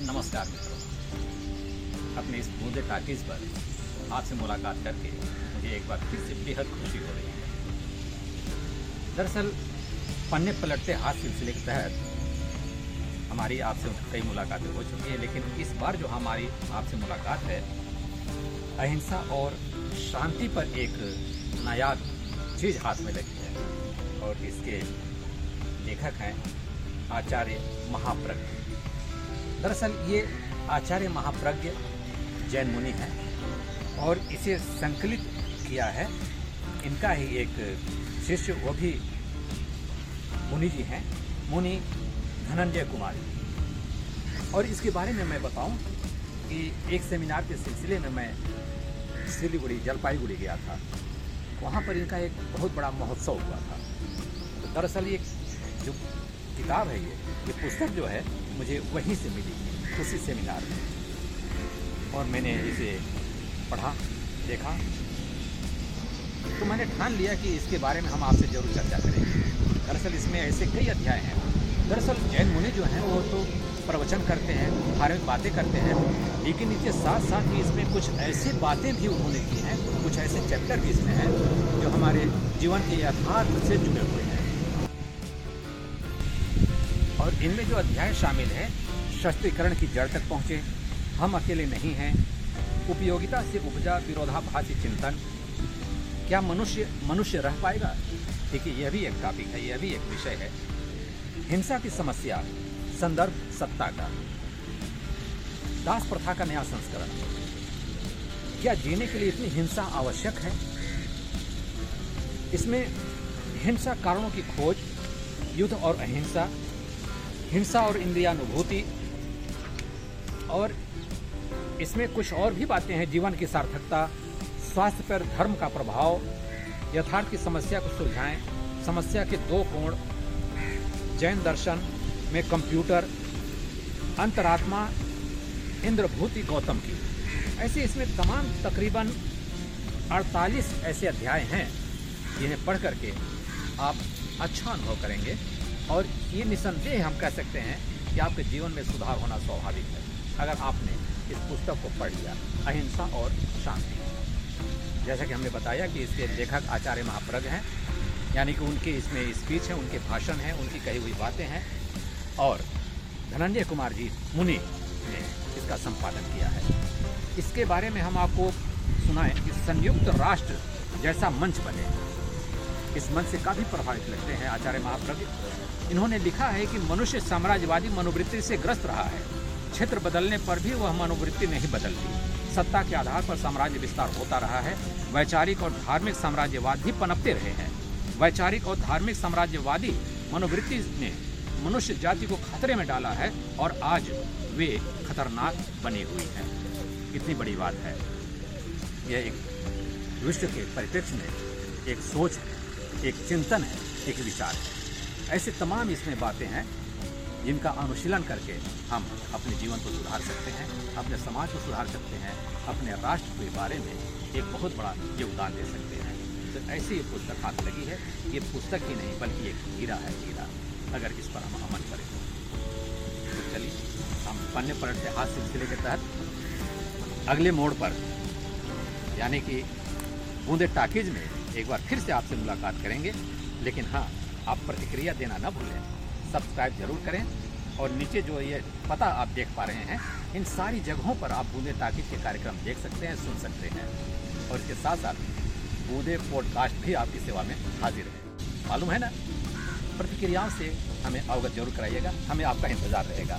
नमस्कार मित्रों। अपने इस बूंदे टाकिज पर आपसे मुलाकात करके मुझे एक बार फिर से बेहद खुशी हो रही है। दरअसल, पन्ने पलटते हाथ सिलसिले के तहत हमारी आपसे कई मुलाकातें हो चुकी हैं, लेकिन इस बार जो हमारी आपसे मुलाकात है, अहिंसा और शांति पर एक नायाब चीज़ हाथ में लगी है। और इसके लेखक हैं आचार्य महाप्रज्ञ दरअसल ये आचार्य महाप्रज्ञ जैन मुनि हैं और इसे संकलित किया है। इनका ही एक शिष्य, वो भी मुनि जी हैं, मुनि धनंजय कुमार। और इसके बारे में मैं बताऊँ कि एक सेमिनार के सिलसिले में मैं सिलीगुड़ी, जलपाईगुड़ी गया था। वहाँ पर इनका एक बहुत बड़ा महोत्सव हुआ था। तो दरअसल ये जो किताब है ये ये पुस्तक जो है मुझे वहीं से मिली, उसी सेमिनार में। और मैंने इसे पढ़ा, देखा। तो मैंने ठान लिया कि इसके बारे में हम आपसे ज़रूर चर्चा करेंगे। दरअसल इसमें ऐसे कई अध्याय हैं। दरअसल जैन मुनि जो हैं, वो तो प्रवचन करते हैं, धार्मिक बातें करते हैं, लेकिन इसके साथ साथ ही इसमें कुछ ऐसी बातें भी उन्होंने की हैं, कुछ ऐसे चैप्टर भी इसमें हैं, जो हमारे जीवन के यथार्थ से जुड़े हुए हैं। और इनमें जो अध्याय शामिल है, शस्त्रीकरण की जड़ तक पहुँचे। हम अकेले नहीं हैं। उपयोगिता से उपजा, विरोधाभासी चिंतन। क्या मनुष्य मनुष्य रह पाएगा? देखिए, यह भी एक टॉपिक है, यह भी एक विषय है। हिंसा की समस्या, संदर्भ सत्ता का। दास प्रथा का नया संस्करण। क्या जीने के लिए इतनी हिंसा आवश्यक है? इसमें हिंसा कारणों की खोज, युद्ध और अहिंसा हिंसा और इंद्रियानुभूति। और इसमें कुछ और भी बातें हैं, जीवन की सार्थकता, स्वास्थ्य पर धर्म का प्रभाव, यथार्थ की समस्या को सुलझाएँ, समस्या के दो कोण, जैन दर्शन में कंप्यूटर, अंतरात्मा, इंद्रभूति, गौतम की। ऐसे इसमें तमाम तकरीबन 48 ऐसे अध्याय हैं, जिन्हें पढ़ करके आप अच्छा अनुभव करेंगे। और ये निसंदेह हम कह सकते हैं कि आपके जीवन में सुधार होना स्वाभाविक है। अगर आपने इस पुस्तक को पढ़ लिया, अहिंसा और शांति। जैसा कि हमने बताया कि इसके लेखक आचार्य महाप्रज्ञ हैं, यानी कि उनके इसमें स्पीच है, उनके भाषण हैं, उनकी कही हुई बातें हैं। और धनंजय कुमार जी मुनि ने इसका संपादन किया है। इसके बारे में हम आपको सुनाएँ कि संयुक्त राष्ट्र जैसा मंच बने। इस मंच से काफ़ी प्रभावित लगते हैं आचार्य महाप्रज्ञ इन्होंने लिखा है कि मनुष्य साम्राज्यवादी मनोवृत्ति से ग्रस्त रहा है। क्षेत्र बदलने पर भी वह मनोवृत्ति नहीं बदलती। सत्ता के आधार पर साम्राज्य विस्तार होता रहा है। वैचारिक और धार्मिक साम्राज्यवाद भी पनपते रहे हैं। वैचारिक और धार्मिक साम्राज्यवादी मनोवृत्ति ने मनुष्य जाति को खतरे में डाला है और आज वे खतरनाक बनी हुई हैं। कितनी बड़ी बात है। यह एक विश्व के परिप्रेक्ष्य में एक सोच है। एक चिंतन है, एक विचार है। ऐसे तमाम इसमें बातें हैं, जिनका अनुशीलन करके हम अपने जीवन को सुधार सकते हैं, अपने समाज को सुधार सकते हैं, अपने राष्ट्र के बारे में एक बहुत बड़ा योगदान दे सकते हैं। तो ऐसी ये पुस्तक हाथ लगी है, ये पुस्तक ही नहीं, बल्कि एक हीरा है, हीरा। अगर इस पर हम अमल करें तो। चलिए, हम पन्ने पलटते हाथ सिलसिले के तहत अगले मोड़ पर, यानी कि बूंदे टाकिज में एक बार फिर से आपसे मुलाकात करेंगे। लेकिन हाँ आप प्रतिक्रिया देना न भूलें। सब्सक्राइब ज़रूर करें और नीचे जो ये पता आप देख पा रहे हैं, इन सारी जगहों पर आप बूंदे ताकिद के कार्यक्रम देख सकते हैं, सुन सकते हैं। और इसके साथ साथ बूंदे पॉडकास्ट भी आपकी सेवा में हाजिर है। मालूम है ना? प्रतिक्रियाओं से हमें अवगत ज़रूर कराइएगा। हमें आपका इंतज़ार रहेगा।